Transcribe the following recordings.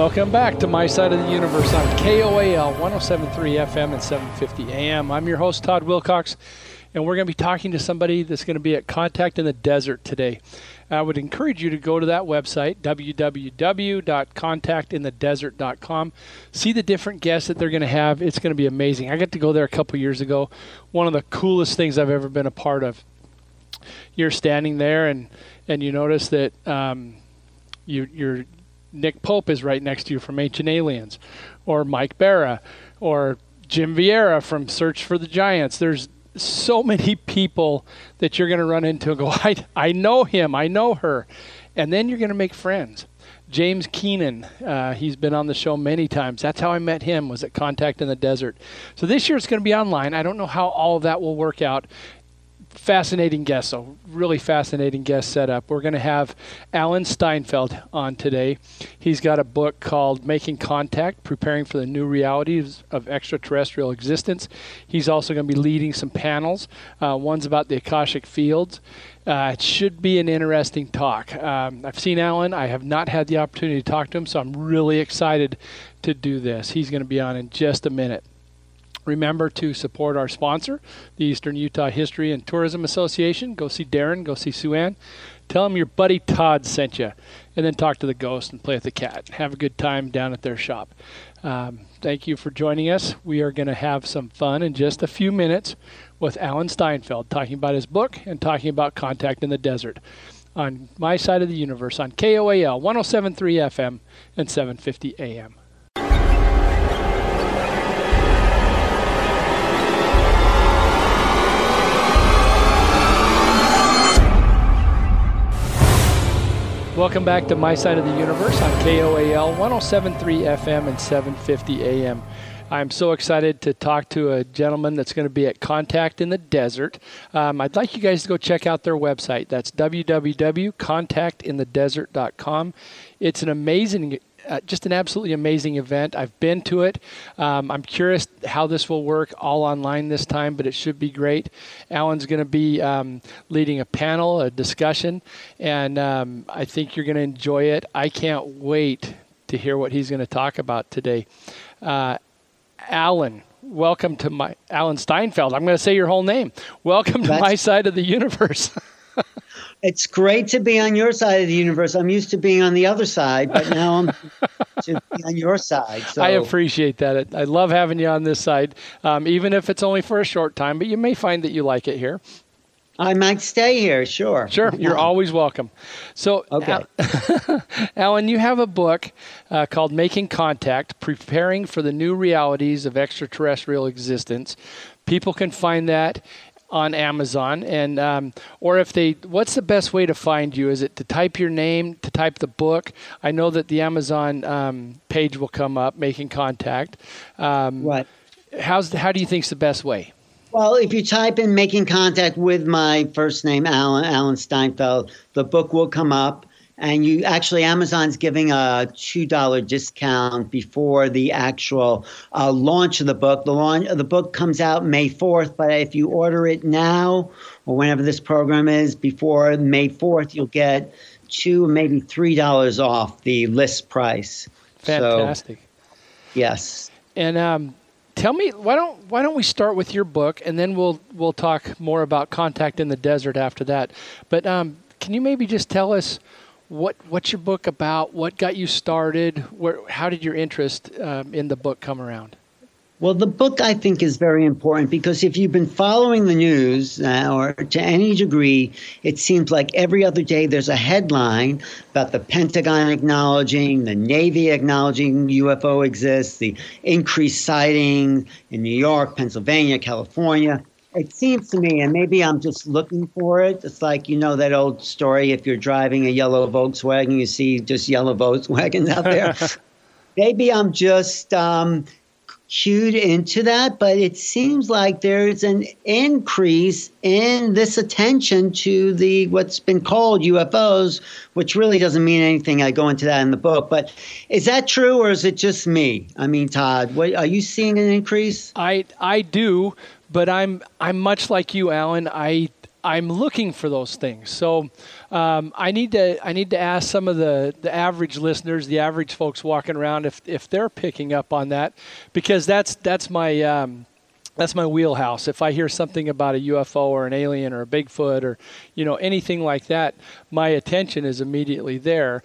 Welcome back to My Side of the Universe on KOAL 1073 FM and 750 AM. I'm your host, Todd Wilcox, and we're going to be talking to somebody that's going to be at Contact in the Desert today. I would encourage you to go to that website, www.contactinthedesert.com. See the different guests that they're going to have. It's going to be amazing. I got to go there a couple years ago. One of the coolest things I've ever been a part of. You're standing there, and, and you notice that um, you, you're Nick Pope is right next to you from Ancient Aliens, or Mike Bara, or Jim Vieira from Search for the Giants. There's so many people that you're going to run into and go, I, I know him, I know her. And then you're going to make friends. James Keenan, uh, he's been on the show many times. That's how I met him, was at Contact in the Desert. So this year it's going to be online. I don't know how all of that will work out fascinating guest. So really fascinating guest setup. We're going to have Alan Steinfeld on today. He's got a book called Making Contact: Preparing for the New Realities of Extraterrestrial Existence. He's also going to be leading some panels. Uh, one's about the Akashic fields. Uh, it should be an interesting talk. Um, I've seen Alan. I have not had the opportunity to talk to him, so I'm really excited to do this. He's going to be on in just a minute. Remember to support our sponsor, the Eastern Utah History and Tourism Association. Go see Darren, go see Sue Ann. Tell them your buddy Todd sent you, and then talk to the ghost and play with the cat. Have a good time down at their shop. Um, thank you for joining us. We are going to have some fun in just a few minutes with Alan Steinfeld talking about his book and talking about contact in the desert on my side of the universe on KOAL 1073 FM and 750 AM. Welcome back to My Side of the Universe on KOAL 1073 FM and 750 AM. I'm so excited to talk to a gentleman that's going to be at Contact in the Desert. Um, I'd like you guys to go check out their website. That's www.contactinthedesert.com. It's an amazing uh, just an absolutely amazing event. I've been to it. Um, I'm curious how this will work all online this time, but it should be great. Alan's going to be um, leading a panel, a discussion, and um, I think you're going to enjoy it. I can't wait to hear what he's going to talk about today. Uh, Alan, welcome to my Alan Steinfeld. I'm going to say your whole name. Welcome to That's, my side of the universe. it's great to be on your side of the universe. I'm used to being on the other side, but now I'm to be on your side. So. I appreciate that. I love having you on this side, um, even if it's only for a short time. But you may find that you like it here. I might stay here, sure. Sure, you're always welcome. So, okay. Alan, you have a book uh, called Making Contact Preparing for the New Realities of Extraterrestrial Existence. People can find that on Amazon, and um, or if they, what's the best way to find you? Is it to type your name, to type the book? I know that the Amazon um, page will come up, making contact. Um, right. How's how do you think is the best way? Well, if you type in making contact with my first name, Alan, Alan Steinfeld, the book will come up and you actually Amazon's giving a two dollar discount before the actual uh, launch of the book. The launch the book comes out May fourth, but if you order it now or whenever this program is before May fourth, you'll get two maybe three dollars off the list price. Fantastic. So, yes. And um, tell me why don't why don't we start with your book and then we'll we'll talk more about contact in the desert after that. But um, can you maybe just tell us what what's your book about? What got you started? Where how did your interest um, in the book come around? Well, the book I think is very important because if you've been following the news uh, or to any degree, it seems like every other day there's a headline about the Pentagon acknowledging, the Navy acknowledging UFO exists, the increased sighting in New York, Pennsylvania, California it seems to me, and maybe I'm just looking for it. It's like you know that old story: if you're driving a yellow Volkswagen, you see just yellow Volkswagens out there. maybe I'm just um, cued into that, but it seems like there's an increase in this attention to the what's been called UFOs, which really doesn't mean anything. I go into that in the book, but is that true or is it just me? I mean, Todd, what, are you seeing an increase? I I do, but I'm I'm much like you, Alan. I I'm looking for those things. So um, I need to I need to ask some of the, the average listeners, the average folks walking around, if if they're picking up on that, because that's that's my um, that's my wheelhouse. If I hear something about a UFO or an alien or a Bigfoot or you know anything like that, my attention is immediately there,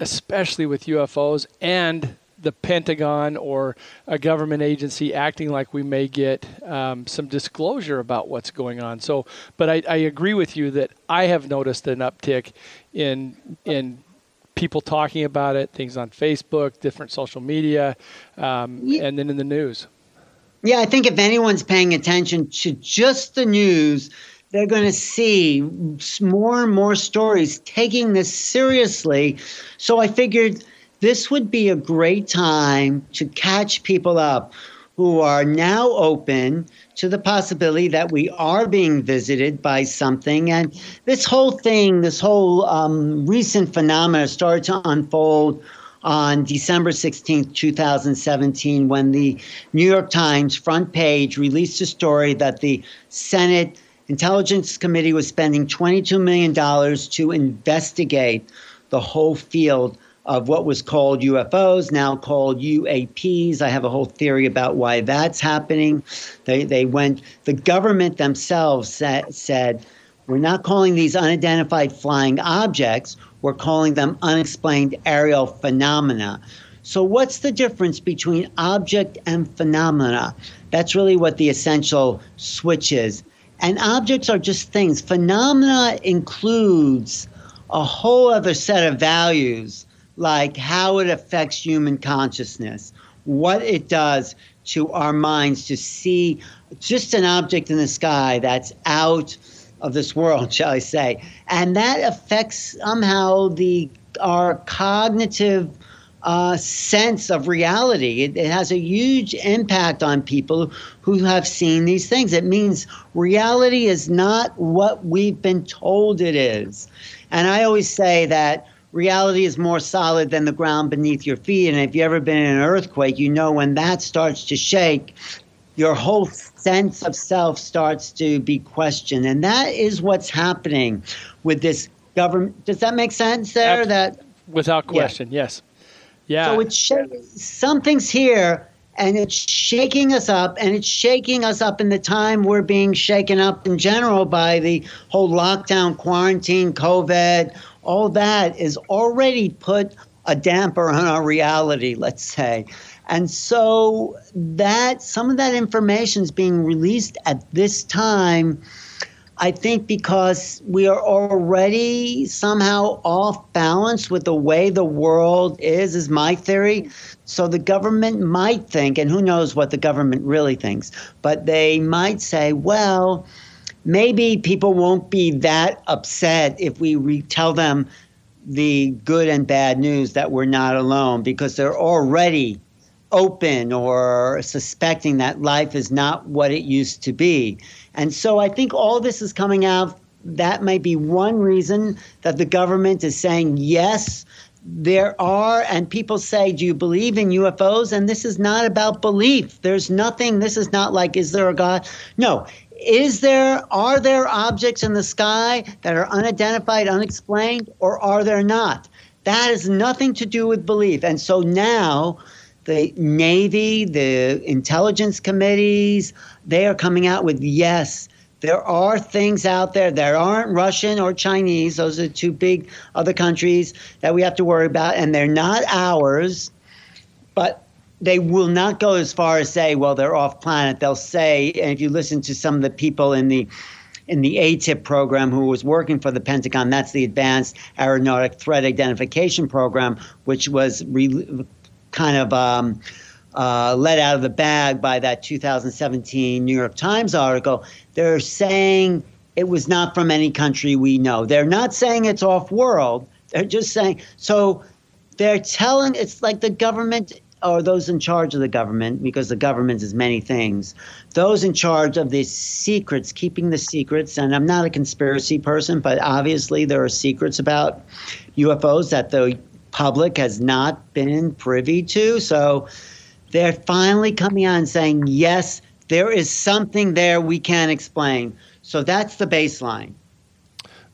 especially with UFOs and the Pentagon or a government agency acting like we may get um, some disclosure about what's going on. So, but I, I agree with you that I have noticed an uptick in in people talking about it, things on Facebook, different social media, um, yeah. and then in the news. Yeah, I think if anyone's paying attention to just the news, they're going to see more and more stories taking this seriously. So I figured this would be a great time to catch people up who are now open to the possibility that we are being visited by something. And this whole thing, this whole um, recent phenomena started to unfold on December 16th, 2017, when the New York Times front page released a story that the Senate Intelligence Committee was spending $22 million to investigate the whole field of what was called UFOs, now called UAPs. I have a whole theory about why that's happening. They, they went, the government themselves said, said, we're not calling these unidentified flying objects, we're calling them unexplained aerial phenomena. So, what's the difference between object and phenomena? That's really what the essential switch is. And objects are just things. Phenomena includes a whole other set of values like how it affects human consciousness, what it does to our minds to see just an object in the sky that's out of this world, shall I say. And that affects somehow the our cognitive uh, sense of reality. It, it, has a huge impact on people who have seen these things. It means reality is not what we've been told it is. And I always say that reality is more solid than the ground beneath your feet. And if you've ever been in an earthquake, you know when that starts to shake, your whole sense of self starts to be questioned. And that is what's happening with this government. Does that make sense there? That Without question, yeah. yes. Yeah. So it's sh- something's here and it's shaking us up and it's shaking us up in the time we're being shaken up in general by the whole lockdown, quarantine, COVID, all that is already put a damper on our reality, let's say. And so that some of that information is being released at this time, I think because we are already somehow off balance with the way the world is, is my theory. So the government might think, and who knows what the government really thinks, but they might say, well, maybe people won't be that upset if we re- tell them the good and bad news that we're not alone because they're already open or suspecting that life is not what it used to be. And so I think all this is coming out. That might be one reason that the government is saying, yes, there are, and people say, Do you believe in UFOs? And this is not about belief. There's nothing, this is not like, Is there a God? No, is there are there objects in the sky that are unidentified unexplained or are there not that has nothing to do with belief and so now the navy the intelligence committees they are coming out with yes there are things out there that aren't Russian or Chinese. Those are two big other countries that we have to worry about, and they're not ours. But they will not go as far as say, well, they're off planet. They'll say, and if you listen to some of the people in the in the AATIP program who was working for the Pentagon, that's the Advanced Aeronautic Threat Identification Program, which was re- kind of um, uh, let out of the bag by that 2017 New York Times article. They're saying it was not from any country we know. They're not saying it's off world. They're just saying so. They're telling it's like the government or those in charge of the government, because the government is many things, those in charge of the secrets, keeping the secrets. And I'm not a conspiracy person, but obviously there are secrets about UFOs that the public has not been privy to. So they're finally coming out and saying, yes, there is something there we can't explain. So that's the baseline.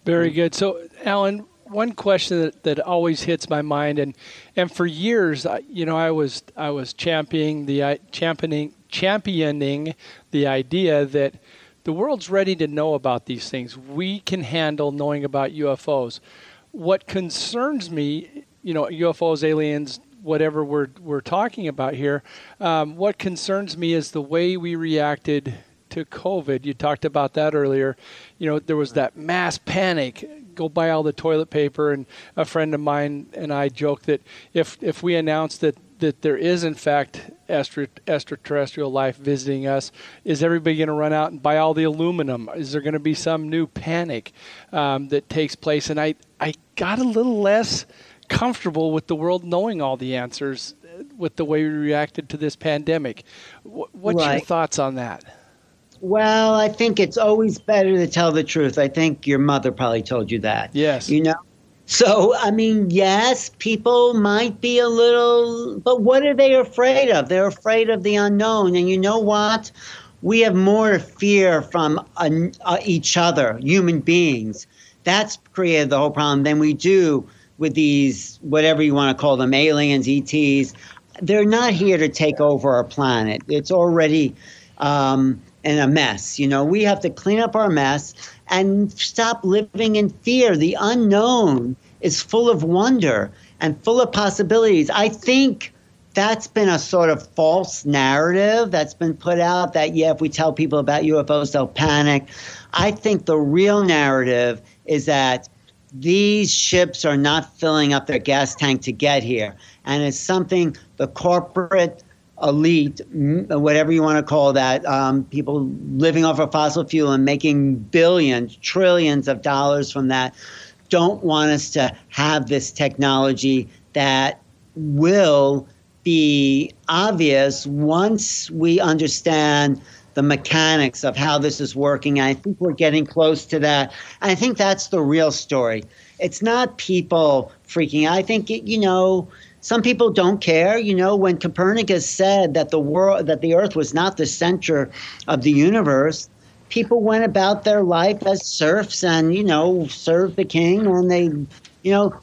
Very good. So, Alan, one question that, that always hits my mind, and and for years, you know, I was I was championing the championing championing the idea that the world's ready to know about these things. We can handle knowing about UFOs. What concerns me, you know, UFOs, aliens, whatever we're we're talking about here. Um, what concerns me is the way we reacted to COVID. You talked about that earlier. You know, there was that mass panic. Go buy all the toilet paper, and a friend of mine and I joked that if if we announce that that there is in fact extraterrestrial life visiting us, is everybody going to run out and buy all the aluminum? Is there going to be some new panic um, that takes place? And I I got a little less comfortable with the world knowing all the answers uh, with the way we reacted to this pandemic. What's right. your thoughts on that? Well, I think it's always better to tell the truth. I think your mother probably told you that. Yes. You know? So, I mean, yes, people might be a little, but what are they afraid of? They're afraid of the unknown. And you know what? We have more fear from uh, uh, each other, human beings. That's created the whole problem than we do with these, whatever you want to call them, aliens, ETs. They're not here to take over our planet. It's already. Um, in a mess. You know, we have to clean up our mess and stop living in fear. The unknown is full of wonder and full of possibilities. I think that's been a sort of false narrative that's been put out that, yeah, if we tell people about UFOs, they'll panic. I think the real narrative is that these ships are not filling up their gas tank to get here. And it's something the corporate elite, whatever you want to call that, um, people living off of fossil fuel and making billions, trillions of dollars from that, don't want us to have this technology that will be obvious once we understand the mechanics of how this is working. I think we're getting close to that. I think that's the real story. It's not people freaking out. I think, you know, some people don't care. You know, when Copernicus said that the world, that the Earth was not the center of the universe, people went about their life as serfs and you know served the king, and they, you know,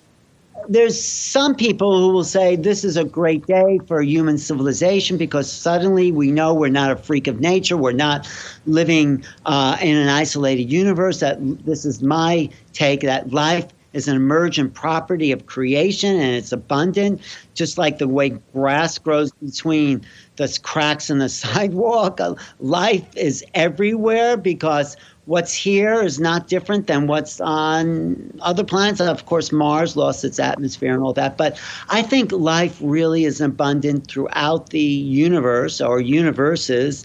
there's some people who will say this is a great day for human civilization because suddenly we know we're not a freak of nature. We're not living uh, in an isolated universe. That this is my take that life is an emergent property of creation and it's abundant, just like the way grass grows between the cracks in the sidewalk. Life is everywhere because what's here is not different than what's on other planets. Of course, Mars lost its atmosphere and all that. But I think life really is abundant throughout the universe or universes.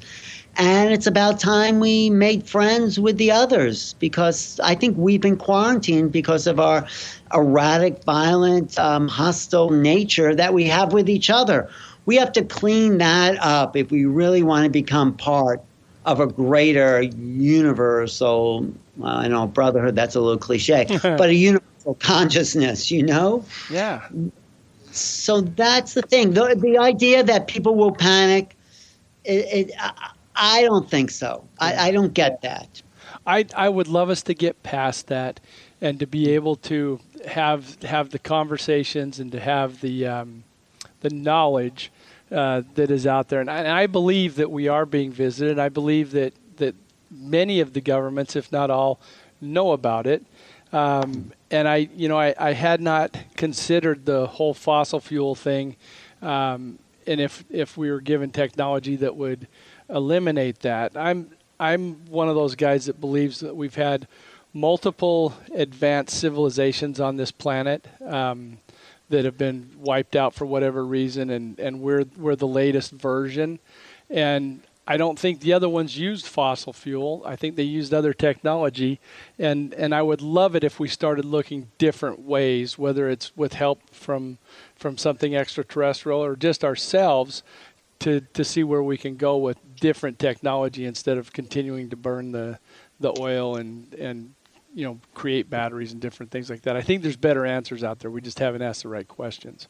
And it's about time we made friends with the others because I think we've been quarantined because of our erratic, violent, um, hostile nature that we have with each other. We have to clean that up if we really want to become part of a greater universal, well, I know brotherhood, that's a little cliche, but a universal consciousness, you know? Yeah. So that's the thing. The, the idea that people will panic, it, it, I don't think so. I, I don't get that. I, I would love us to get past that and to be able to have have the conversations and to have the um, the knowledge uh, that is out there. And I, and I, believe that we are being visited. I believe that that many of the governments, if not all, know about it. Um, and I, you know, I, I had not considered the whole fossil fuel thing. Um, and if if we were given technology that would eliminate that. I'm I'm one of those guys that believes that we've had multiple advanced civilizations on this planet um, that have been wiped out for whatever reason, and, and we're we're the latest version. And I don't think the other ones used fossil fuel. I think they used other technology, and and I would love it if we started looking different ways, whether it's with help from from something extraterrestrial or just ourselves, to to see where we can go with different technology instead of continuing to burn the the oil and and you know create batteries and different things like that. I think there's better answers out there. We just haven't asked the right questions.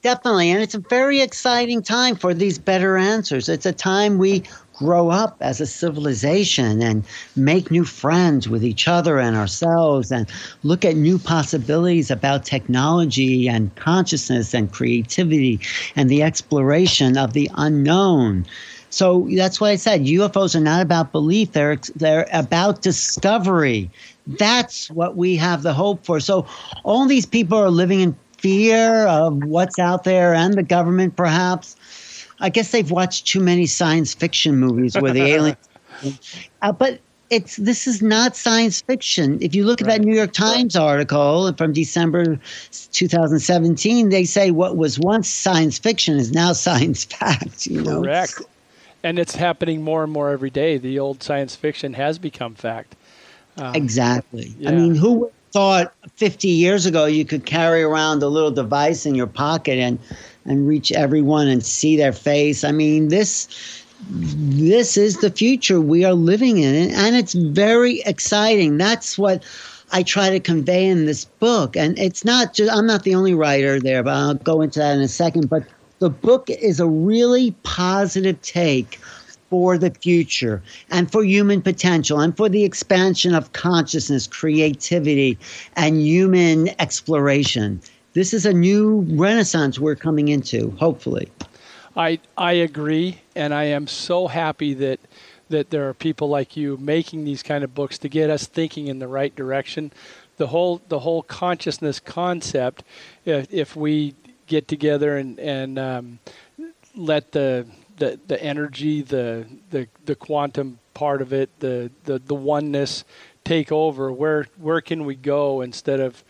definitely. And it's a very exciting time for these better answers. It's a time we grow up as a civilization and make new friends with each other and ourselves and look at new possibilities about technology and consciousness and creativity and the exploration of the unknown. So that's why I said UFOs are not about belief, they're, they're about discovery. That's what we have the hope for. So all these people are living in fear of what's out there and the government, perhaps. I guess they've watched too many science fiction movies where the aliens. Uh, but it's this is not science fiction. If you look at that New York Times article from December 2017, they say what was once science fiction is now science fact. You know, correct. And it's happening more and more every day. The old science fiction has become fact. Um, exactly. Yeah. I mean, who thought 50 years ago you could carry around a little device in your pocket and and reach everyone and see their face. I mean, this this is the future we are living in and it's very exciting. That's what I try to convey in this book. And it's not just I'm not the only writer there, but I'll go into that in a second, but the book is a really positive take for the future and for human potential and for the expansion of consciousness, creativity, and human exploration. This is a new renaissance we're coming into, hopefully. I I agree, and I am so happy that that there are people like you making these kind of books to get us thinking in the right direction. The whole the whole consciousness concept, if, if we get together and and um, let the the the energy, the the the quantum part of it, the the the oneness take over. Where where can we go instead of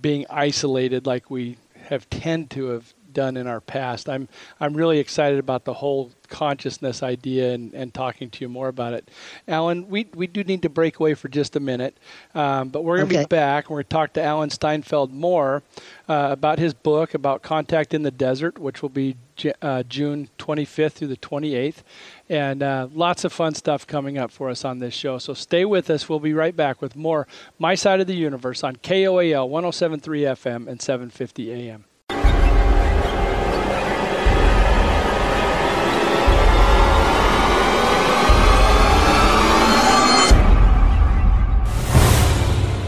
being isolated like we have tend to have done in our past. I'm I'm really excited about the whole consciousness idea and, and talking to you more about it. Alan, we, we do need to break away for just a minute, um, but we're going to okay. be back. We're going to talk to Alan Steinfeld more uh, about his book about contact in the desert, which will be uh, June 25th through the 28th. And uh, lots of fun stuff coming up for us on this show. So stay with us. We'll be right back with more My Side of the Universe on KOAL 1073 FM and 750 AM.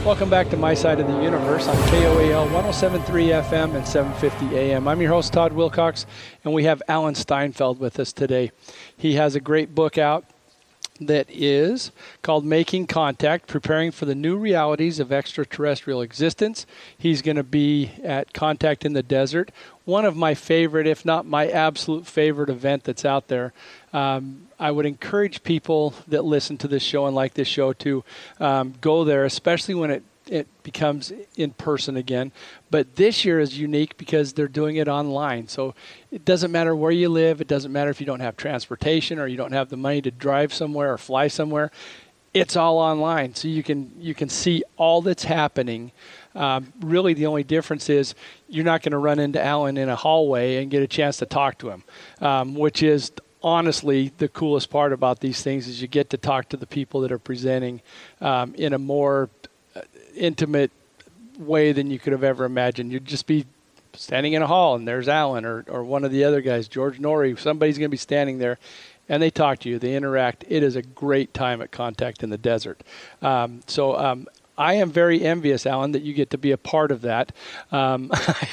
Welcome back to My Side of the Universe on KOAL 1073 FM and 750 AM. I'm your host, Todd Wilcox, and we have Alan Steinfeld with us today. He has a great book out that is called Making Contact Preparing for the New Realities of Extraterrestrial Existence. He's going to be at Contact in the Desert, one of my favorite, if not my absolute favorite event that's out there. Um, I would encourage people that listen to this show and like this show to um, go there, especially when it it becomes in person again. But this year is unique because they're doing it online. So it doesn't matter where you live. It doesn't matter if you don't have transportation or you don't have the money to drive somewhere or fly somewhere. It's all online, so you can you can see all that's happening. Um, really, the only difference is you're not going to run into Alan in a hallway and get a chance to talk to him, um, which is honestly the coolest part about these things is you get to talk to the people that are presenting um, in a more intimate way than you could have ever imagined. You'd just be standing in a hall and there's Alan or, or one of the other guys, George Noory, somebody's going to be standing there and they talk to you, they interact. It is a great time at Contact in the Desert. Um, so um, I am very envious, Alan, that you get to be a part of that. Um, I,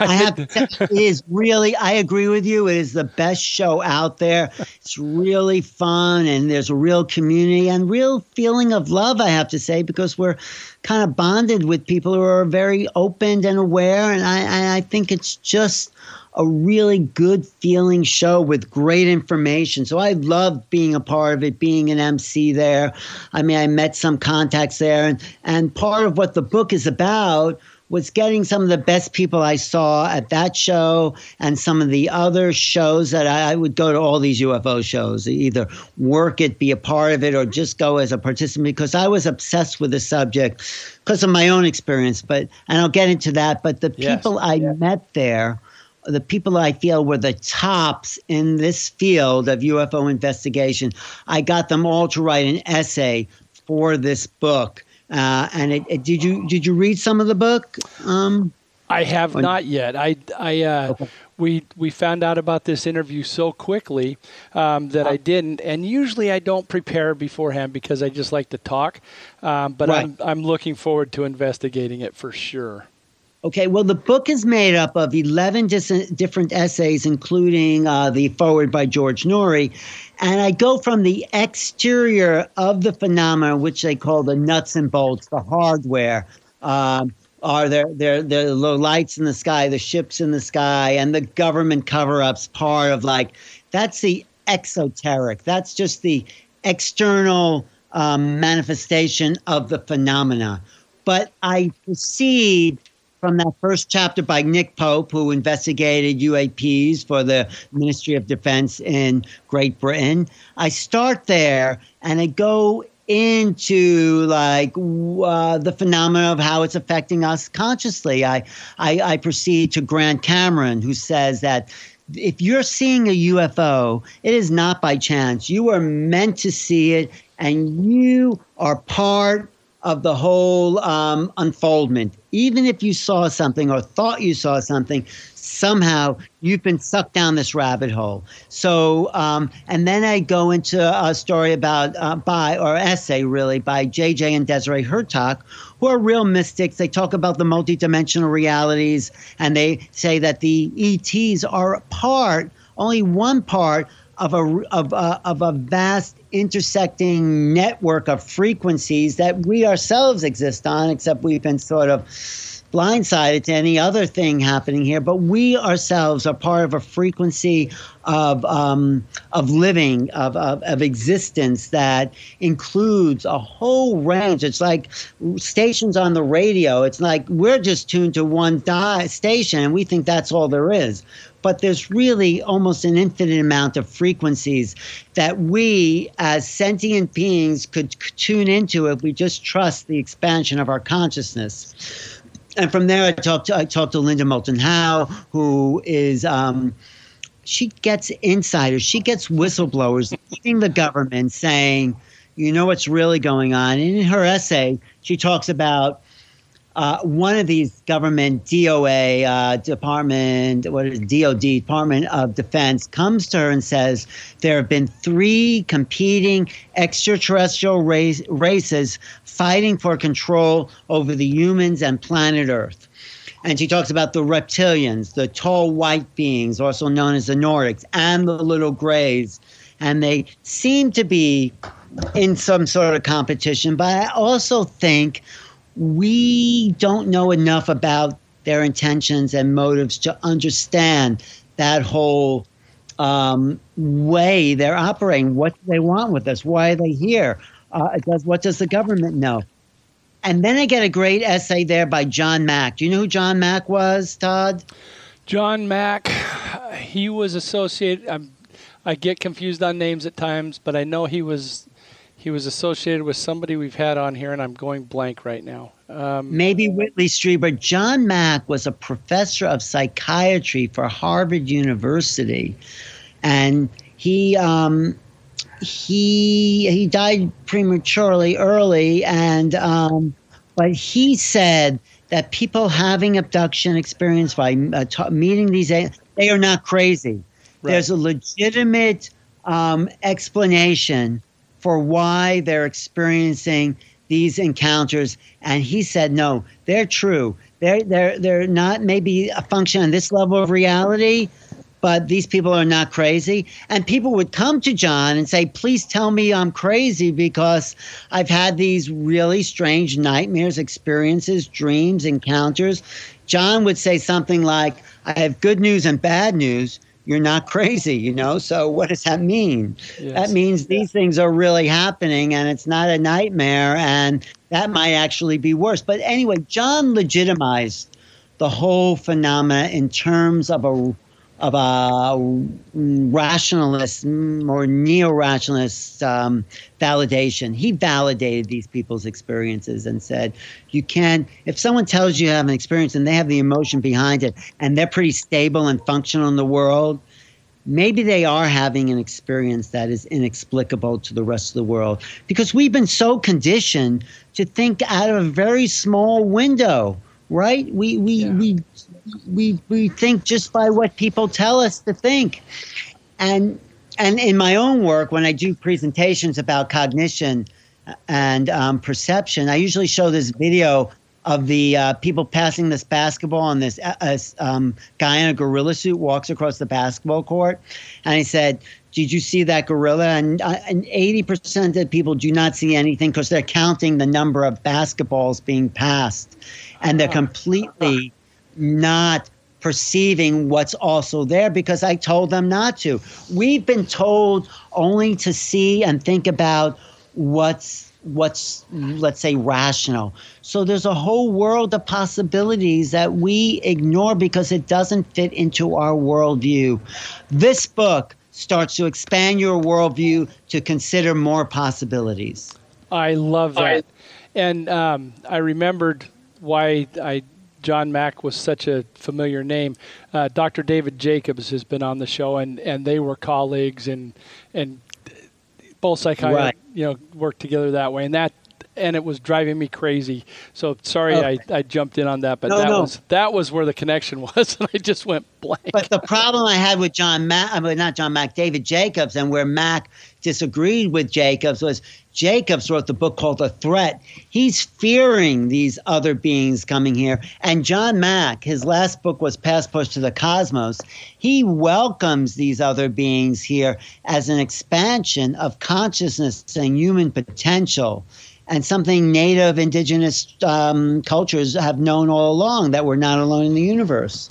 I have, it is really, I agree with you. It is the best show out there. It's really fun, and there's a real community and real feeling of love, I have to say, because we're kind of bonded with people who are very open and aware. And I, I think it's just a really good feeling show with great information. So I loved being a part of it, being an MC there. I mean, I met some contacts there, and, and part of what the book is about was getting some of the best people I saw at that show and some of the other shows that I, I, would go to all these UFO shows, either work it, be a part of it, or just go as a participant because I was obsessed with the subject because of my own experience. But and I'll get into that. But the yes. people I yeah. met there the people I feel were the tops in this field of UFO investigation. I got them all to write an essay for this book. Uh, and it, it, did you did you read some of the book? Um, I have not yet. I, I, uh, okay. we we found out about this interview so quickly um, that I didn't. And usually I don't prepare beforehand because I just like to talk. Um, but right. I'm I'm looking forward to investigating it for sure. Okay, well, the book is made up of 11 dis- different essays, including uh, the foreword by George Noory. And I go from the exterior of the phenomena, which they call the nuts and bolts, the hardware. Um, are there, there, there the lights in the sky, the ships in the sky, and the government cover ups part of like that's the exoteric. That's just the external um, manifestation of the phenomena. But I proceed from that first chapter by Nick Pope, who investigated UAPs for the Ministry of Defense in Great Britain. I start there and I go into like uh, the phenomena of how it's affecting us consciously. I, I, I proceed to Grant Cameron, who says that if you're seeing a UFO, it is not by chance. You are meant to see it, and you are part of the whole um, unfoldment. Even if you saw something or thought you saw something, somehow you've been sucked down this rabbit hole. So, um, and then I go into a story about uh, by or essay really by J.J. and Desiree Hurtak, who are real mystics. They talk about the multidimensional realities, and they say that the ETs are a part, only one part of a of a, of a vast intersecting network of frequencies that we ourselves exist on, except we've been sort of blindsided to any other thing happening here. But we ourselves are part of a frequency of um, of living, of, of, of existence that includes a whole range. It's like stations on the radio. It's like we're just tuned to one di- station, and we think that's all there is but there's really almost an infinite amount of frequencies that we as sentient beings could tune into if we just trust the expansion of our consciousness. And from there, I talked to, I talked to Linda Moulton Howe, who is um, she gets insiders, she gets whistleblowers leaving the government saying, you know what's really going on. And in her essay, she talks about uh, one of these government DOA uh, department, what is DOD Department of Defense, comes to her and says there have been three competing extraterrestrial race, races fighting for control over the humans and planet Earth. And she talks about the reptilians, the tall white beings, also known as the Nordics, and the little grays. And they seem to be in some sort of competition. But I also think we don't know enough about their intentions and motives to understand that whole um, way they're operating. What do they want with us? Why are they here? Uh, does, what does the government know? And then I get a great essay there by John Mack. Do you know who John Mack was, Todd? John Mack, he was associated. I'm, I get confused on names at times, but I know he was he was associated with somebody we've had on here, and I'm going blank right now. Um, Maybe Whitley Strieber. John Mack was a professor of psychiatry for Harvard University, and he um, he he died prematurely early, and um, but he said that people having abduction experience by uh, t- meeting these they are not crazy. Right. There's a legitimate um, explanation for why they're experiencing these encounters. And he said, no, they're true. They're, they're, they're not maybe a function on this level of reality, but these people are not crazy. And people would come to John and say, please tell me I'm crazy because I've had these really strange nightmares, experiences, dreams, encounters. John would say something like, I have good news and bad news you're not crazy, you know? So what does that mean? Yes. That means these things are really happening and it's not a nightmare and that might actually be worse. But anyway, John legitimized the whole phenomena in terms of a of a rationalist or neo-rationalist um, validation. He validated these people's experiences and said, "You can't. If someone tells you you have an experience and they have the emotion behind it, and they're pretty stable and functional in the world." Maybe they are having an experience that is inexplicable to the rest of the world because we've been so conditioned to think out of a very small window right? We we yeah. we we we think just by what people tell us to think, and and in my own work when I do presentations about cognition and um, perception, I usually show this video of the uh, people passing this basketball, and this uh, um, guy in a gorilla suit walks across the basketball court, and he said, "Did you see that gorilla?" And uh, and eighty percent of people do not see anything because they're counting the number of basketballs being passed, and they're completely not perceiving what's also there because I told them not to. We've been told only to see and think about what's what's let's say rational. So there's a whole world of possibilities that we ignore because it doesn't fit into our worldview. This book starts to expand your worldview to consider more possibilities. I love that. And um, i remembered why i John Mack was such a familiar name. Uh, Dr. David Jacobs has been on the show, and, and they were colleagues, and and both psychiatrists, right. you know, worked together that way, and that and it was driving me crazy. So sorry, I, I jumped in on that, but no, that no. was that was where the connection was, and I just went blank. But the problem I had with John Mack, I mean, not John Mack, David Jacobs, and where Mack disagreed with Jacobs was Jacobs wrote the book called The Threat. He's fearing these other beings coming here. And John Mack, his last book was Passport to the Cosmos. He welcomes these other beings here as an expansion of consciousness and human potential and something native indigenous um, cultures have known all along that we're not alone in the universe.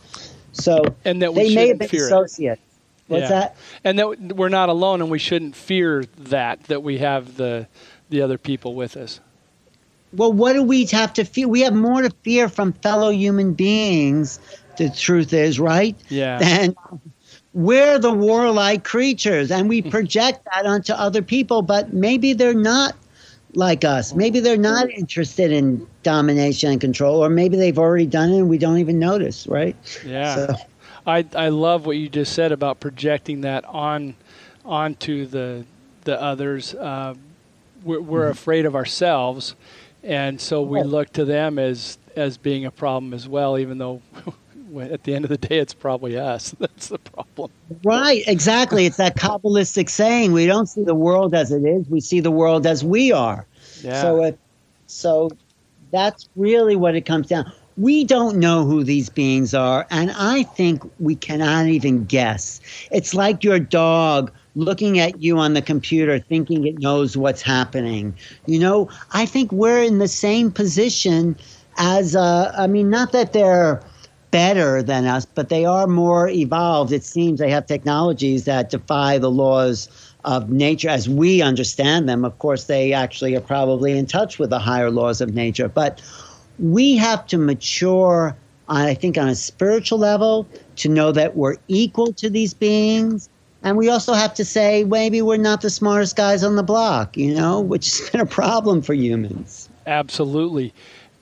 So and that they may have been associates. What's yeah. that? And that we're not alone, and we shouldn't fear that that we have the the other people with us. Well, what do we have to fear? We have more to fear from fellow human beings. The truth is, right? Yeah. And we're the warlike creatures, and we project that onto other people. But maybe they're not like us. Maybe they're not interested in domination and control, or maybe they've already done it and we don't even notice, right? Yeah. So. I I love what you just said about projecting that on onto the the others. Uh, we're, we're mm-hmm. afraid of ourselves, and so we look to them as as being a problem as well, even though. at the end of the day, it's probably us. That's the problem. Right, exactly. It's that Kabbalistic saying we don't see the world as it is, we see the world as we are. Yeah. So, it, so that's really what it comes down. We don't know who these beings are, and I think we cannot even guess. It's like your dog looking at you on the computer thinking it knows what's happening. You know, I think we're in the same position as, uh, I mean, not that they're better than us, but they are more evolved. It seems they have technologies that defy the laws of nature as we understand them. Of course, they actually are probably in touch with the higher laws of nature. But we have to mature, I think, on a spiritual level to know that we're equal to these beings. And we also have to say maybe we're not the smartest guys on the block, you know, which has been a problem for humans. Absolutely.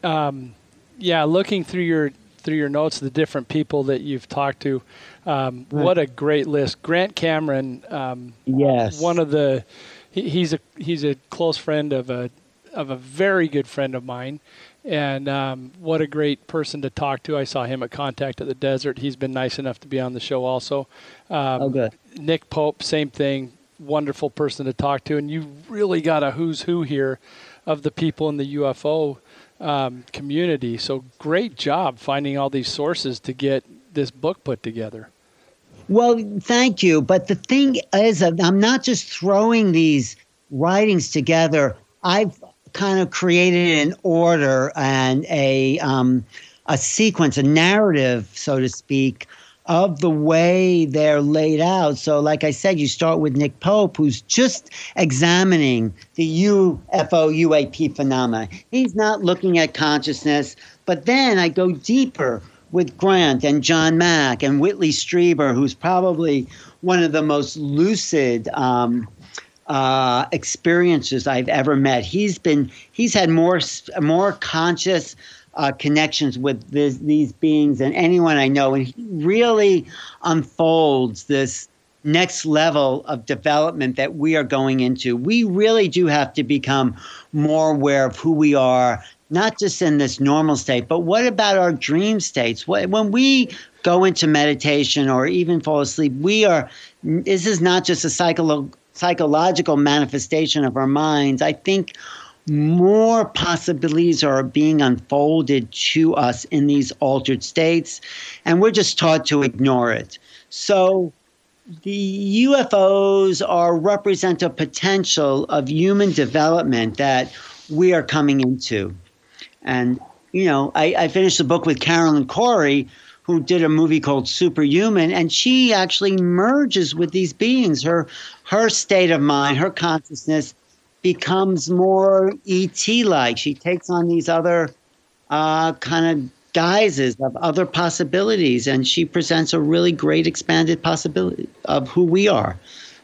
Um, yeah, looking through your through your notes, the different people that you've talked to, um, right. what a great list. Grant Cameron, um, yes, one of the he, he's a he's a close friend of a of a very good friend of mine, and um, what a great person to talk to. I saw him at Contact at the Desert. He's been nice enough to be on the show also. Um, oh, good. Nick Pope, same thing. Wonderful person to talk to. And you really got a who's who here of the people in the UFO um, community. So great job finding all these sources to get this book put together. Well, thank you. But the thing is, I'm not just throwing these writings together. I've kind of created an order and a um, a sequence, a narrative, so to speak, of the way they're laid out. So, like I said, you start with Nick Pope, who's just examining the UFO UAP phenomena. He's not looking at consciousness, but then I go deeper with Grant and John Mack and Whitley Strieber, who's probably one of the most lucid um, uh, experiences I've ever met. He's been he's had more more conscious uh, connections with this, these beings than anyone I know, and he really unfolds this next level of development that we are going into. We really do have to become more aware of who we are not just in this normal state, but what about our dream states? When we go into meditation or even fall asleep, we are, this is not just a psycholo- psychological manifestation of our minds. I think more possibilities are being unfolded to us in these altered states, and we're just taught to ignore it. So, the UFOs are represent a potential of human development that we are coming into. And, you know, I, I finished the book with Carolyn Cory, who did a movie called Superhuman, and she actually merges with these beings. Her her state of mind, her consciousness becomes more ET like. She takes on these other uh, kind of guises of other possibilities, and she presents a really great expanded possibility of who we are.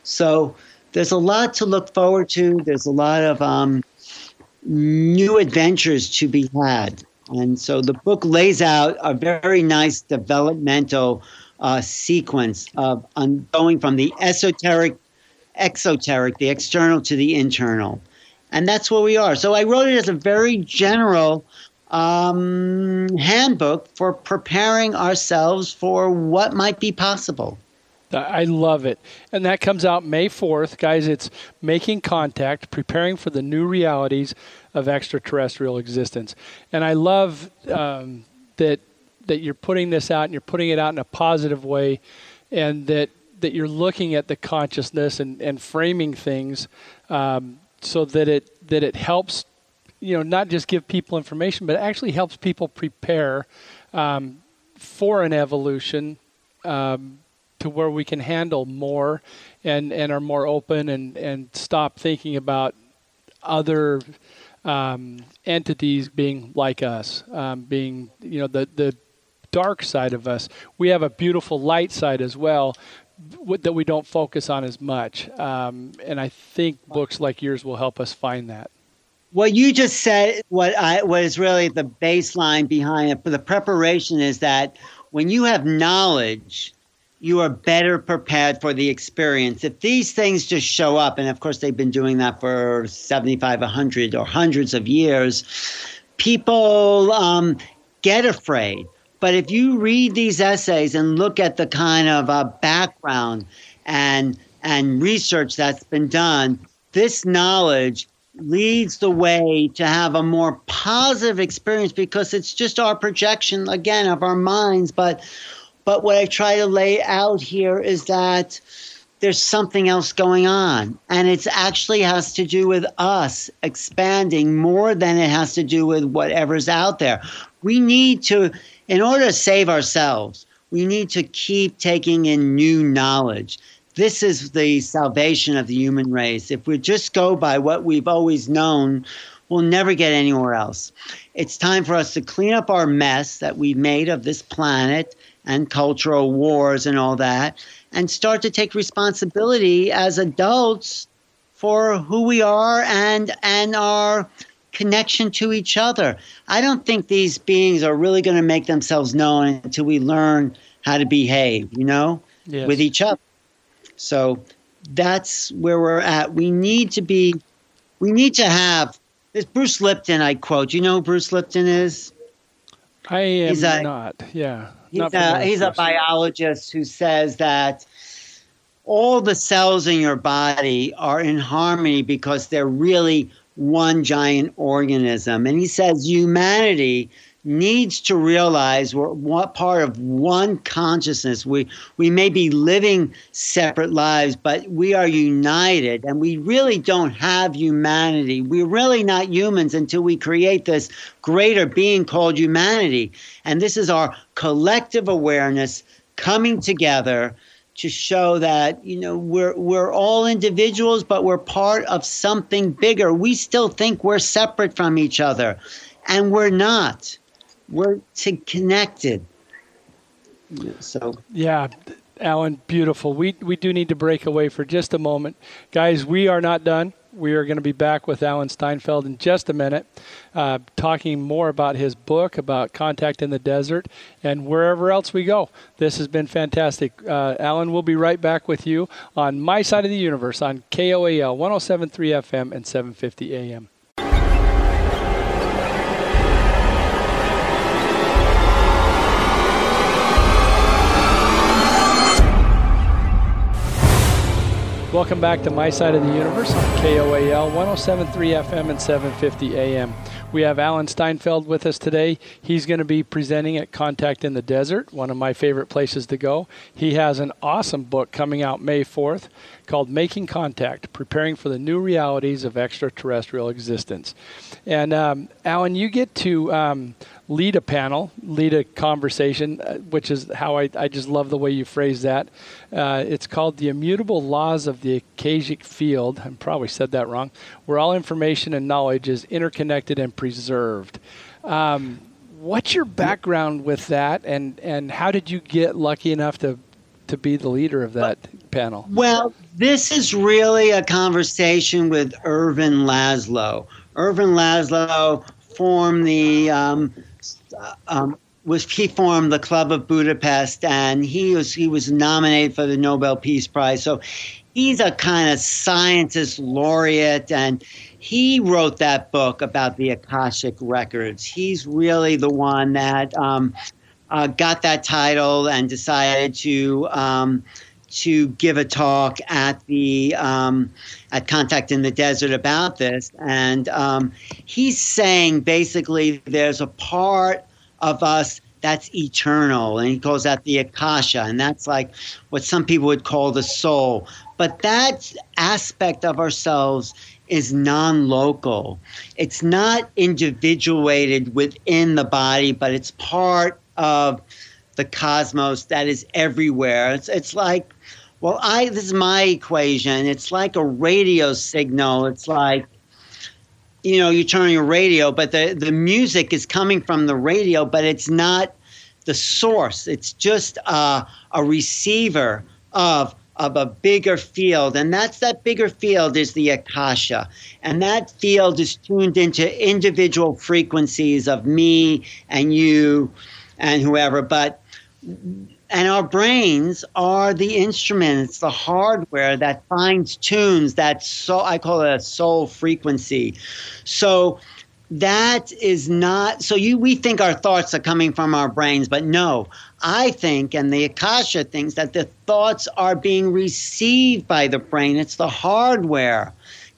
So there's a lot to look forward to. There's a lot of um, new adventures to be had. And so the book lays out a very nice developmental uh, sequence of um, going from the esoteric, exoteric, the external to the internal. And that's where we are. So I wrote it as a very general um, handbook for preparing ourselves for what might be possible. I love it. And that comes out May 4th. Guys, it's making contact, preparing for the new realities of extraterrestrial existence. And I love um, that that you're putting this out and you're putting it out in a positive way and that that you're looking at the consciousness and, and framing things um, so that it that it helps you know not just give people information but actually helps people prepare um, for an evolution um, to where we can handle more and, and are more open and, and stop thinking about other um, entities being like us, um, being, you know, the, the dark side of us. We have a beautiful light side as well that we don't focus on as much. Um, and I think books like yours will help us find that. What you just said, what I what is really the baseline behind it, for the preparation is that when you have knowledge, you are better prepared for the experience. If these things just show up, and of course they've been doing that for 75, 100, or hundreds of years, people um, get afraid. But if you read these essays and look at the kind of uh, background and and research that's been done, this knowledge leads the way to have a more positive experience because it's just our projection again of our minds, but but what I try to lay out here is that there's something else going on. And it actually has to do with us expanding more than it has to do with whatever's out there. We need to, in order to save ourselves, we need to keep taking in new knowledge. This is the salvation of the human race. If we just go by what we've always known, we'll never get anywhere else. It's time for us to clean up our mess that we've made of this planet and cultural wars and all that, and start to take responsibility as adults for who we are and and our connection to each other. I don't think these beings are really going to make themselves known until we learn how to behave, you know, yes. with each other. So that's where we're at. We need to be, we need to have this Bruce Lipton, I quote. You know who Bruce Lipton is? I am He's a, not. Yeah. He's, a, he's a biologist who says that all the cells in your body are in harmony because they're really one giant organism. And he says humanity needs to realize we're what part of one consciousness. We we may be living separate lives, but we are united, and we really don't have humanity. We're really not humans until we create this greater being called humanity. And this is our collective awareness coming together to show that you know we're we're all individuals but we're part of something bigger we still think we're separate from each other and we're not we're connected. So yeah, Alan, beautiful. We we do need to break away for just a moment, guys. We are not done. We are going to be back with Alan Steinfeld in just a minute, uh, talking more about his book, about contact in the desert, and wherever else we go. This has been fantastic. Uh, Alan, we'll be right back with you on My Side of the Universe on KOAL 107.3 FM and 750 AM. Welcome back to My Side of the Universe on KOAL 1073 FM and 750 AM. We have Alan Steinfeld with us today. He's going to be presenting at Contact in the Desert, one of my favorite places to go. He has an awesome book coming out May 4th called Making Contact Preparing for the New Realities of Extraterrestrial Existence. And um, Alan, you get to um, lead a panel, lead a conversation, uh, which is how I, I just love the way you phrase that. Uh, it's called The Immutable Laws of the Akashic Field. I probably said that wrong, where all information and knowledge is interconnected and preserved. Um, what's your background with that, and, and how did you get lucky enough to, to be the leader of that panel? Well, this is really a conversation with Ervin Laszlo. Ervin Laszlo formed the um, um, was he formed the Club of Budapest, and he was he was nominated for the Nobel Peace Prize. So he's a kind of scientist laureate, and he wrote that book about the Akashic records. He's really the one that um, uh, got that title and decided to. Um, to give a talk at the um, at Contact in the Desert about this, and um, he's saying basically there's a part of us that's eternal. And he calls that the Akasha. And that's like what some people would call the soul. But that aspect of ourselves is non local. It's not individuated within the body, but it's part of the cosmos that is everywhere. It's, it's like, well, I this is my equation. It's like a radio signal. It's like you know, you turn on your radio, but the, the music is coming from the radio, but it's not the source. It's just a, a receiver of of a bigger field, and that's that bigger field is the akasha, and that field is tuned into individual frequencies of me and you and whoever. But and our brains are the instruments, the hardware that finds tunes that so I call it a soul frequency. So that is not so you we think our thoughts are coming from our brains, but no. I think and the Akasha thinks that the thoughts are being received by the brain. It's the hardware.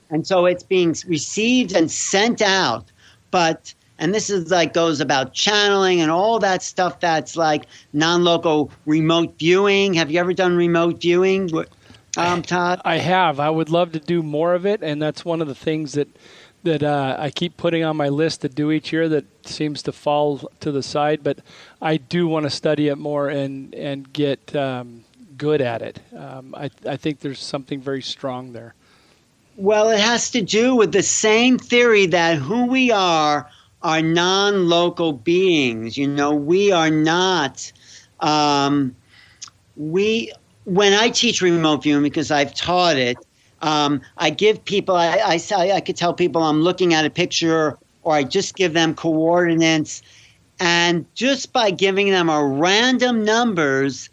And so it's being received and sent out. But and this is like goes about channeling and all that stuff that's like non-local remote viewing. Have you ever done remote viewing? Um, todd? I have. I would love to do more of it and that's one of the things that that uh, i keep putting on my list to do each year that seems to fall to the side but i do want to study it more and and get um, good at it. Um, I, I think there's something very strong there. Well it has to do with the same theory that who we are are non local beings. You know, we are not, um, we, when I teach remote viewing, because I've taught it, um, I give people, I, I, I could tell people I'm looking at a picture or I just give them coordinates. And just by giving them a random numbers,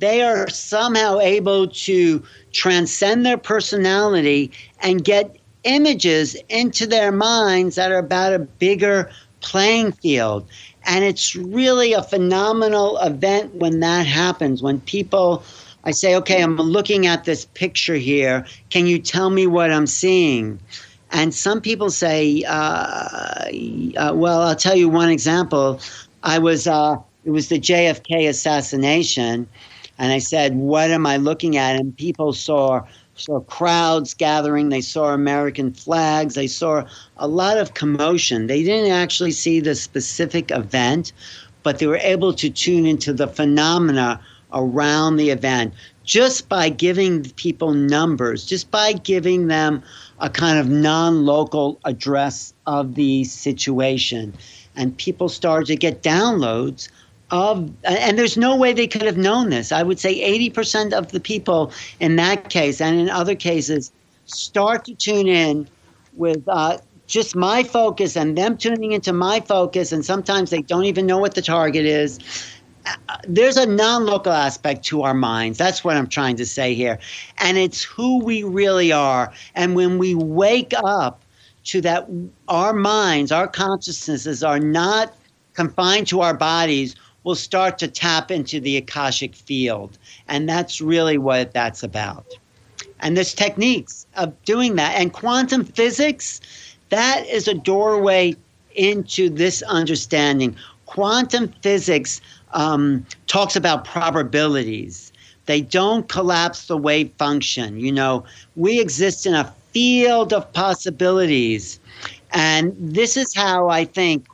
they are somehow able to transcend their personality and get images into their minds that are about a bigger playing field. And it's really a phenomenal event when that happens, when people, I say, okay, I'm looking at this picture here. Can you tell me what I'm seeing? And some people say, uh, uh, well, I'll tell you one example. I was, uh, it was the JFK assassination. And I said, what am I looking at? And people saw saw crowds gathering. They saw American flags. They saw a lot of commotion. They didn't actually see the specific event, but they were able to tune into the phenomena around the event just by giving people numbers, just by giving them a kind of non local address of the situation. And people started to get downloads of, and there's no way they could have known this. I would say 80% of the people in that case and in other cases start to tune in with uh, just my focus and them tuning into my focus, and sometimes they don't even know what the target is. Uh, there's a non local aspect to our minds. That's what I'm trying to say here. And it's who we really are. And when we wake up to that, our minds, our consciousnesses are not confined to our bodies will start to tap into the Akashic field. And that's really what that's about. And there's techniques of doing that. And quantum physics, that is a doorway into this understanding. Quantum physics um, talks about probabilities. They don't collapse the wave function. You know, we exist in a field of possibilities. And this is how I think,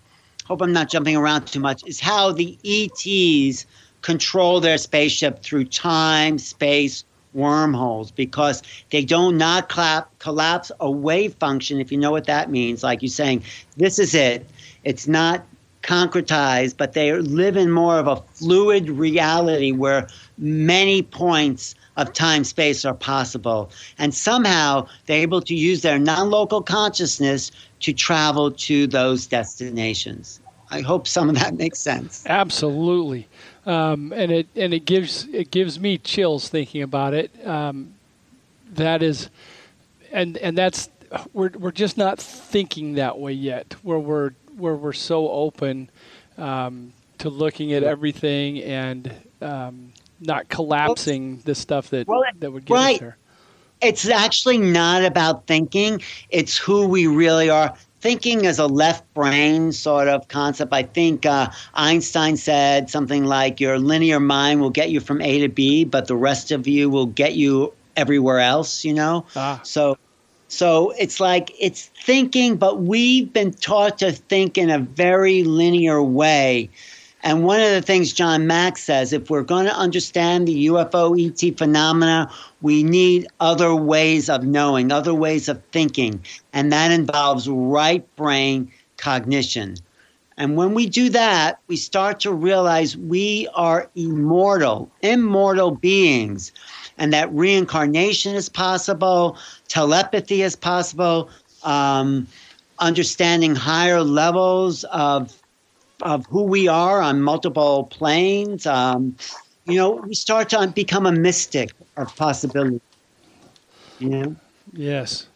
hope I'm not jumping around too much, is how the ETs control their spaceship through time, space, wormholes because they do not clap, collapse a wave function, if you know what that means. Like you're saying, this is it. It's not concretized, but they live in more of a fluid reality where many points of time space are possible. And somehow they're able to use their non local consciousness to travel to those destinations. I hope some of that makes sense. Absolutely, um, and it and it gives it gives me chills thinking about it. Um, that is, and and that's we're we're just not thinking that way yet. Where we're where we're so open um, to looking at everything and um, not collapsing well, the stuff that well, that would get right. us there. It's actually not about thinking; it's who we really are thinking as a left brain sort of concept. I think uh, Einstein said something like your linear mind will get you from A to B, but the rest of you will get you everywhere else, you know? Ah. So so it's like it's thinking, but we've been taught to think in a very linear way. And one of the things John Mack says if we're going to understand the UFO ET phenomena, we need other ways of knowing, other ways of thinking. And that involves right brain cognition. And when we do that, we start to realize we are immortal, immortal beings, and that reincarnation is possible, telepathy is possible, um, understanding higher levels of of who we are on multiple planes. Um, you know, we start to become a mystic of possibility. You know? Yes.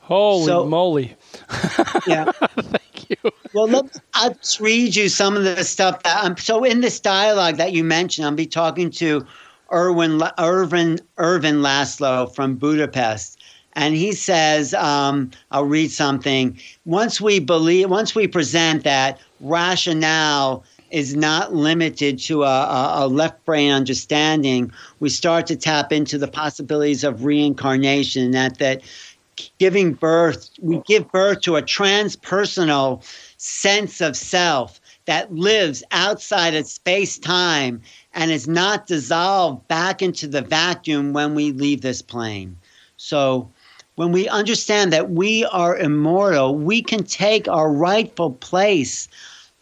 Holy so, moly. yeah. Thank you. Well, look, I'll just read you some of the stuff that I'm so in this dialogue that you mentioned, I'll be talking to Erwin Irvin Irvin Laszlo from Budapest. And he says, um, I'll read something. Once we believe, once we present that rationale is not limited to a, a, left brain understanding, we start to tap into the possibilities of reincarnation. That that giving birth, we give birth to a transpersonal sense of self that lives outside of space time and is not dissolved back into the vacuum when we leave this plane. So when we understand that we are immortal, we can take our rightful place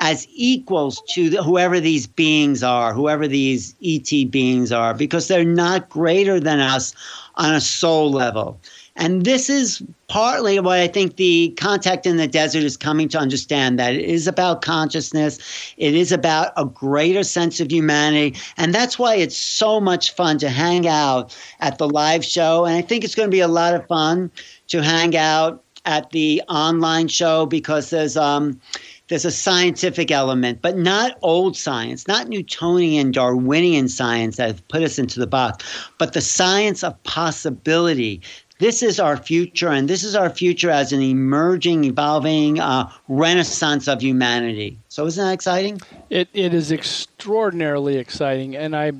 as equals to the, whoever these beings are, whoever these ET beings are, because they're not greater than us on a soul level. And this is partly what I think the contact in the desert is coming to understand that it is about consciousness. It is about a greater sense of humanity. And that's why it's so much fun to hang out at the live show. And I think it's going to be a lot of fun to hang out at the online show because there's, um, there's a scientific element, but not old science, not Newtonian, Darwinian science that has put us into the box, but the science of possibility, this is our future, and this is our future as an emerging, evolving uh, renaissance of humanity. So, isn't that exciting? It it is extraordinarily exciting, and I,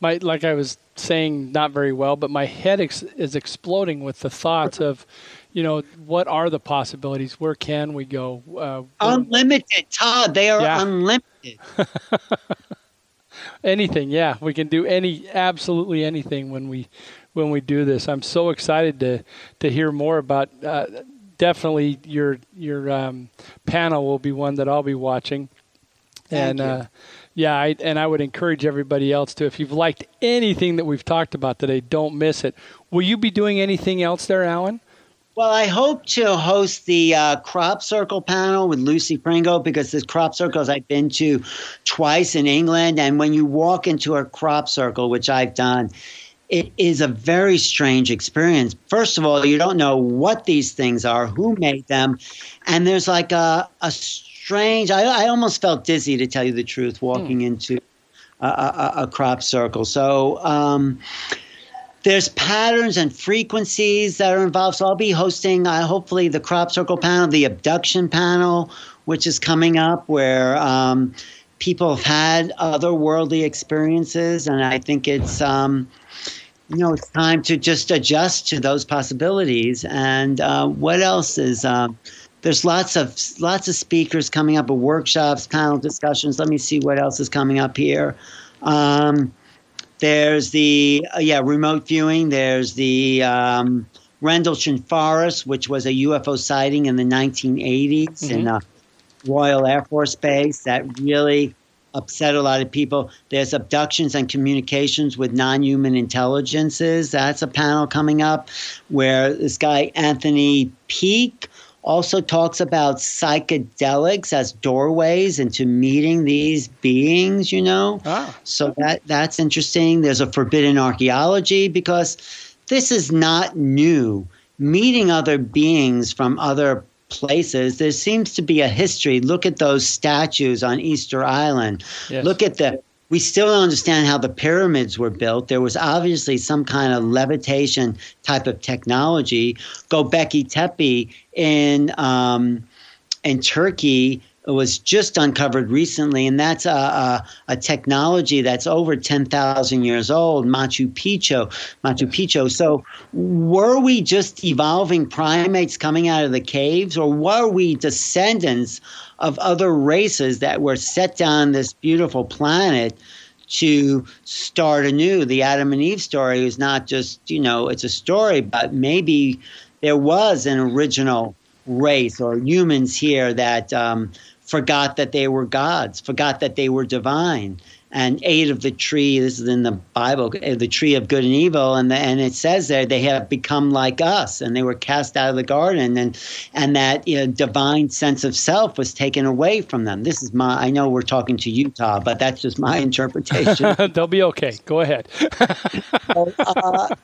my like I was saying, not very well, but my head ex- is exploding with the thoughts of, you know, what are the possibilities? Where can we go? Uh, unlimited, Todd. They are yeah. unlimited. anything, yeah. We can do any, absolutely anything when we when we do this. I'm so excited to to hear more about. Uh, definitely, your your um, panel will be one that I'll be watching, Thank and uh, yeah, I, and I would encourage everybody else to. If you've liked anything that we've talked about today, don't miss it. Will you be doing anything else there, Alan? Well, I hope to host the uh, crop circle panel with Lucy Pringle because the crop circles I've been to twice in England. And when you walk into a crop circle, which I've done, it is a very strange experience. First of all, you don't know what these things are, who made them, and there's like a, a strange. I, I almost felt dizzy to tell you the truth walking mm. into a, a, a, crop circle. So. Um, there's patterns and frequencies that are involved. So I'll be hosting, uh, hopefully, the crop circle panel, the abduction panel, which is coming up, where um, people have had otherworldly experiences, and I think it's. Um, you know, it's time to just adjust to those possibilities. And uh, what else is? Uh, there's lots of lots of speakers coming up, workshops, panel discussions. Let me see what else is coming up here. Um, there's the uh, yeah remote viewing. There's the um, Rendlesham Forest, which was a UFO sighting in the 1980s mm-hmm. in a Royal Air Force Base that really upset a lot of people. There's abductions and communications with non-human intelligences. That's a panel coming up where this guy Anthony Peake also talks about psychedelics as doorways into meeting these beings, you know. Ah. So that that's interesting. There's a forbidden archaeology because this is not new. Meeting other beings from other places, there seems to be a history. Look at those statues on Easter Island. Yes. Look at the we still don't understand how the pyramids were built. There was obviously some kind of levitation type of technology. Göbekli Tepe in um, in Turkey was just uncovered recently, and that's a, a, a technology that's over 10,000 years old, Machu Picchu. Machu Picchu. So, were we just evolving primates coming out of the caves, or were we descendants of other races that were set down this beautiful planet? to start anew. The Adam and Eve story is not just, you know, it's a story, but maybe there was an original race or humans here that um, forgot that they were gods, forgot that they were divine, and ate of the tree. This is in the Bible, uh, the tree of good and evil, and the, and it says there they have become like us, and they were cast out of the garden, and and that you know, divine sense of self was taken away from them. This is my. I know we're talking to Utah, but that's just my interpretation. They'll be okay. Go ahead. so, uh,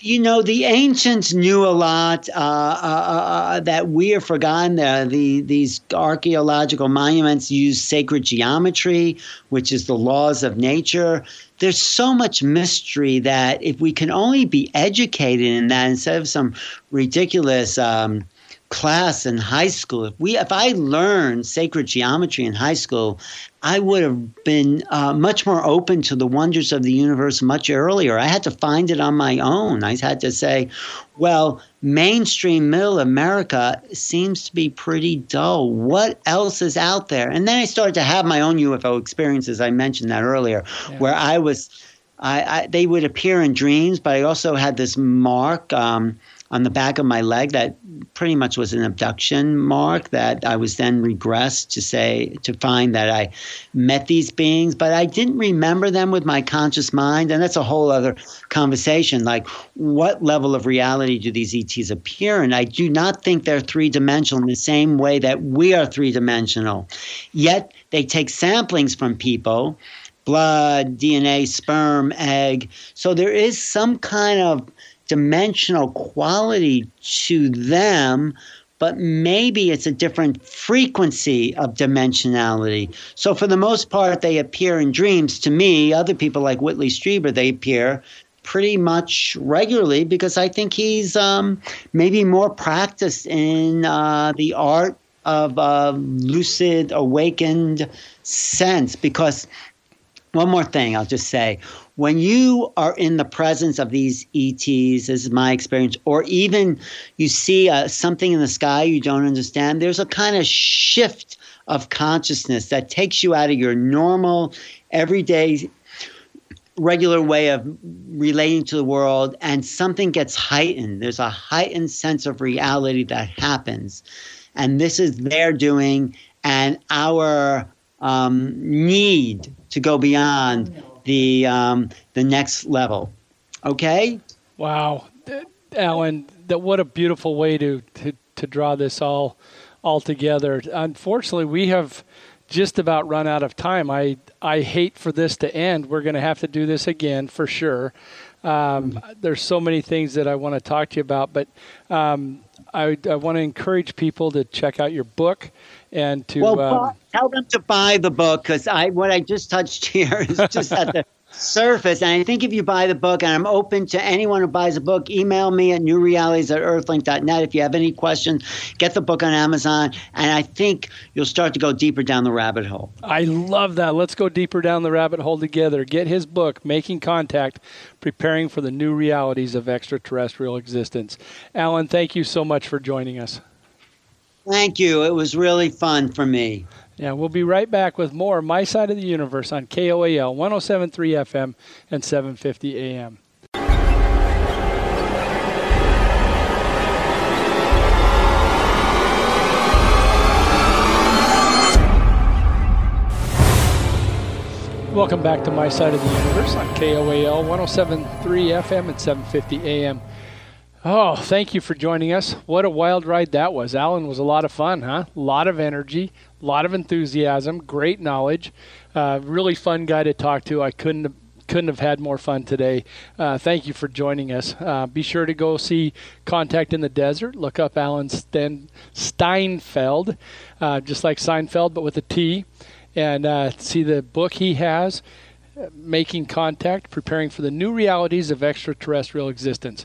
you know, the ancients knew a lot uh, uh, uh, that we have forgotten. The, these archaeological monuments use sacred geometry, which is the laws of nature. There's so much mystery that if we can only be educated in that instead of some ridiculous um, class in high school, if we if I learned sacred geometry in high school, I would have been uh, much more open to the wonders of the universe much earlier. I had to find it on my own. I had to say, well, mainstream middle America seems to be pretty dull. What else is out there? And then I started to have my own UFO experiences. I mentioned that earlier, yeah. where I was. I, I, they would appear in dreams, but I also had this mark. Um, on the back of my leg that pretty much was an abduction mark that I was then regressed to say to find that I met these beings, but I didn't remember them with my conscious mind, and that's a whole other conversation. Like, what level of reality do these ETs appear in? I do not think they're three dimensional in the same way that we are three dimensional. Yet they take samplings from people blood, DNA, sperm, egg. So there is some kind of dimensional quality to them, but maybe it's a different frequency of dimensionality. So, for the most part, they appear in dreams. To me, other people like Whitley Strieber, they appear pretty much regularly because I think he's um, maybe more practiced in uh, the art of uh, lucid, awakened sense. Because, one more thing I'll just say when you are in the presence of these ETs, this is my experience, or even you see uh, something in the sky you don't understand, there's a kind of shift of consciousness that takes you out of your normal, everyday, regular way of relating to the world, and something gets heightened. There's a heightened sense of reality that happens. And this is their doing, and our um, need to go beyond the um, the next level. Okay. Wow, Alan, that what a beautiful way to, to to draw this all all together. Unfortunately, we have just about run out of time. I I hate for this to end. We're going to have to do this again for sure. Um, there's so many things that I want to talk to you about, but um, I, I want to encourage people to check out your book and to well, um, tell them to buy the book because I what I just touched here is just at the surface. And I think if you buy the book, and I'm open to anyone who buys a book, email me at newrealities at earthlink.net. If you have any questions, get the book on Amazon. And I think you'll start to go deeper down the rabbit hole. I love that. Let's go deeper down the rabbit hole together. Get his book, Making Contact Preparing for the New Realities of Extraterrestrial Existence. Alan, thank you so much for joining us. Thank you. It was really fun for me. Yeah, we'll be right back with more My Side of the Universe on KOAL 1073 FM and 750 AM. Welcome back to My Side of the Universe on KOAL 1073 FM and 750 AM. Oh, thank you for joining us. What a wild ride that was. Alan was a lot of fun, huh? A lot of energy, a lot of enthusiasm, great knowledge. Uh, really fun guy to talk to. I couldn't have, couldn't have had more fun today. Uh, thank you for joining us. Uh, be sure to go see Contact in the Desert. Look up Alan Sten- Steinfeld, uh, just like Seinfeld, but with a T, and uh, see the book he has. Making contact, preparing for the new realities of extraterrestrial existence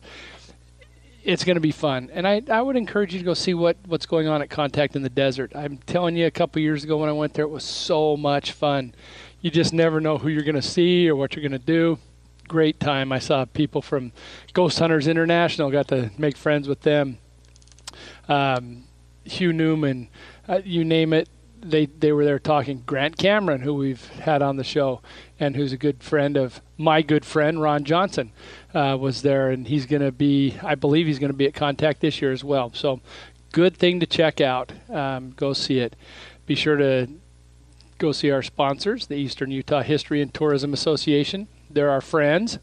it's going to be fun. And I, I would encourage you to go see what, what's going on at Contact in the Desert. I'm telling you, a couple years ago when I went there, it was so much fun. You just never know who you're going to see or what you're going to do. Great time. I saw people from Ghost Hunters International, got to make friends with them. Um, Hugh Newman, uh, you name it. They, they were there talking. Grant Cameron, who we've had on the show, and who's a good friend of my good friend Ron Johnson uh, was there, and he's going to be, I believe, he's going to be at Contact this year as well. So, good thing to check out. Um, go see it. Be sure to go see our sponsors, the Eastern Utah History and Tourism Association. They're our friends,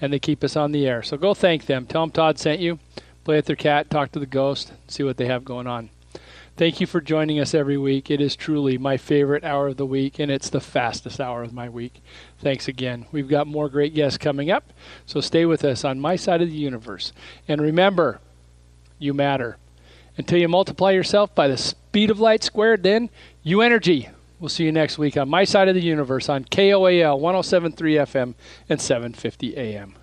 and they keep us on the air. So go thank them. Tell them Todd sent you. Play with their cat, talk to the ghost, see what they have going on. Thank you for joining us every week. It is truly my favorite hour of the week, and it's the fastest hour of my week. Thanks again. We've got more great guests coming up, so stay with us on my side of the universe. And remember, you matter. Until you multiply yourself by the speed of light squared, then you energy. We'll see you next week on my side of the universe on KOAL 1073 FM and 750 AM.